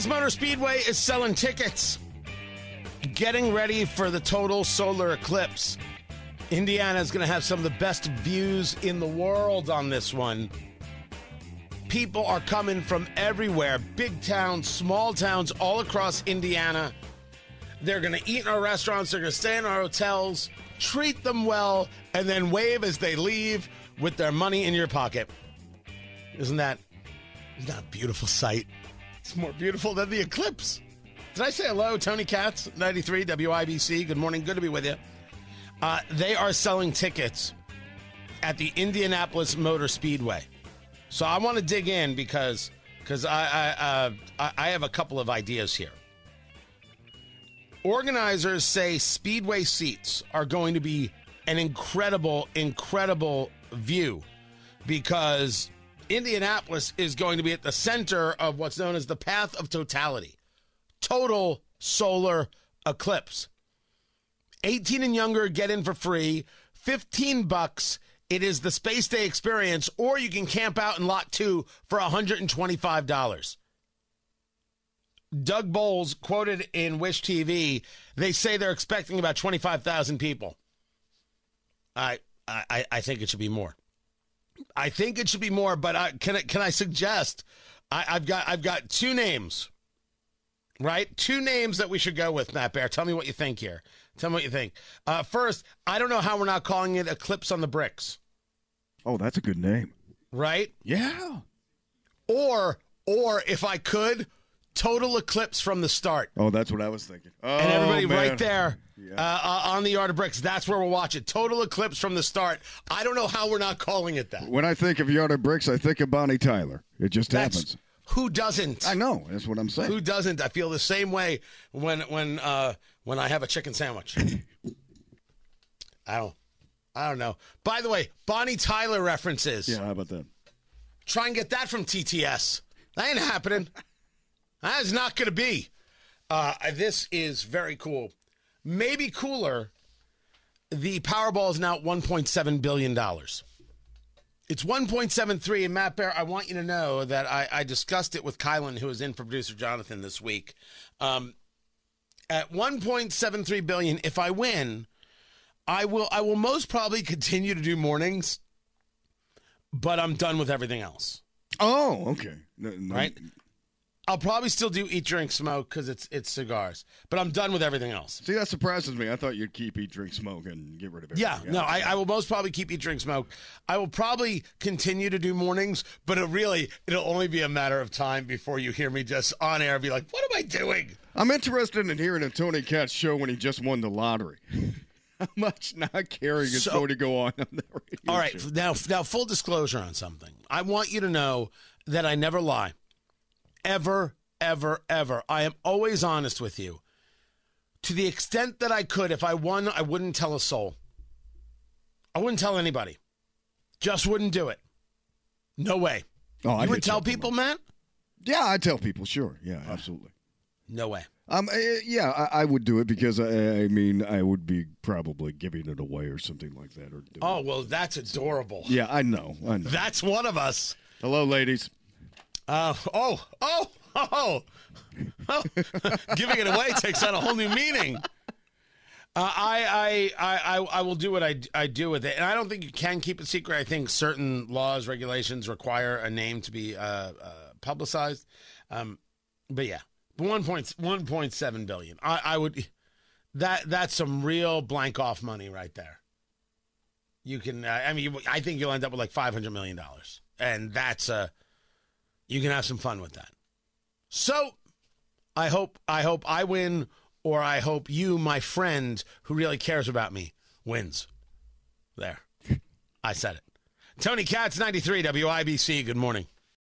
Indianapolis Motor Speedway is selling tickets. Getting ready for the total solar eclipse. Indiana is going to have some of the best views in the world on this one. People are coming from everywhere big towns, small towns, all across Indiana. They're going to eat in our restaurants, they're going to stay in our hotels, treat them well, and then wave as they leave with their money in your pocket. Isn't that, isn't that a beautiful sight? It's more beautiful than the eclipse. Did I say hello, Tony Katz, 93 WIBC? Good morning. Good to be with you. Uh, they are selling tickets at the Indianapolis Motor Speedway. So I want to dig in because because I I, uh, I I have a couple of ideas here. Organizers say Speedway seats are going to be an incredible, incredible view because Indianapolis is going to be at the center of what's known as the path of totality total solar eclipse. 18 and younger get in for free, 15 bucks. It is the Space Day experience, or you can camp out in lot two for $125. Doug Boles quoted in WISH-TV, they say they're expecting about 25,000 people. I, I, I think it should be more. I think it should be more, but I, can I, can I suggest? I, I've got I've got two names right? Two names that we should go with, Matt Bear. Tell me what you think here. Tell me what you think. Uh, first, I don't know how we're not calling it Eclipse on the Bricks. Oh, that's a good name. Right? Yeah. Or, or if I could, Total Eclipse from the start. Oh, that's what I was thinking. Oh, and everybody man. right there yeah. uh, uh, on the Yard of Bricks, that's where we'll watch it. Total Eclipse from the start. I don't know how we're not calling it that. When I think of Yard of Bricks, I think of Bonnie Tyler. It just That's- happens. Who doesn't? I know. That's what I'm saying. Who doesn't? I feel the same way when when uh, when I have a chicken sandwich. I don't. I don't know. By the way, Bonnie Tyler references. yeah, how about that? Try and get that from TTS. That ain't happening. That is not going to be. Uh, this is very cool. Maybe cooler. The Powerball is now at 1.7 billion dollars. It's 1.73, and Matt Bear, I want you to know that I, I discussed it with Kylan, who is in for producer Jonathan this week. Um, at 1.73 billion, if I win, I will I will most probably continue to do mornings, but I'm done with everything else. Oh, okay. No, no, Right? I'll probably still do eat, drink, smoke because it's it's cigars, but I'm done with everything else. See, that surprises me. I thought you'd keep eat, drink, smoke, and get rid of it. Yeah, no, I, I will most probably keep eat, drink, smoke. I will probably continue to do mornings, but it really it'll only be a matter of time before you hear me just on air be like, "What am I doing?" I'm interested in hearing a Tony Katz show when he just won the lottery. How much not caring is So- going to go on on that radio All right, show? now now full disclosure on something. I want you to know that I never lie. Ever, ever, ever. I am always honest with you. To the extent that I could, if I won, I wouldn't tell a soul. I wouldn't tell anybody. Just wouldn't do it. No way. Oh, I you would tell people, Matt? Yeah, I tell people. Sure. Yeah, absolutely. No way. Um, uh, yeah, I, I would do it because I, I mean, I would be probably giving it away or something like that. Or Oh, well, that's adorable. yeah, I know, I know. That's one of us. Hello, ladies. Uh, oh, oh, oh, oh. Giving it away takes on a whole new meaning. Uh, I, I, I, I, will do what I, I do with it, and I don't think you can keep it secret. I think certain laws, regulations require a name to be uh, uh, publicized. Um, but yeah, one point one point seven billion. I, I would that that's some real blank off money right there. You can, uh, I mean, you, I think you'll end up with like five hundred million dollars, and that's uh you can have some fun with that. So, I hope I hope I win, or I hope you, my friend who really cares about me, wins. There, I said it. Tony Katz, ninety three WIBC. Good morning.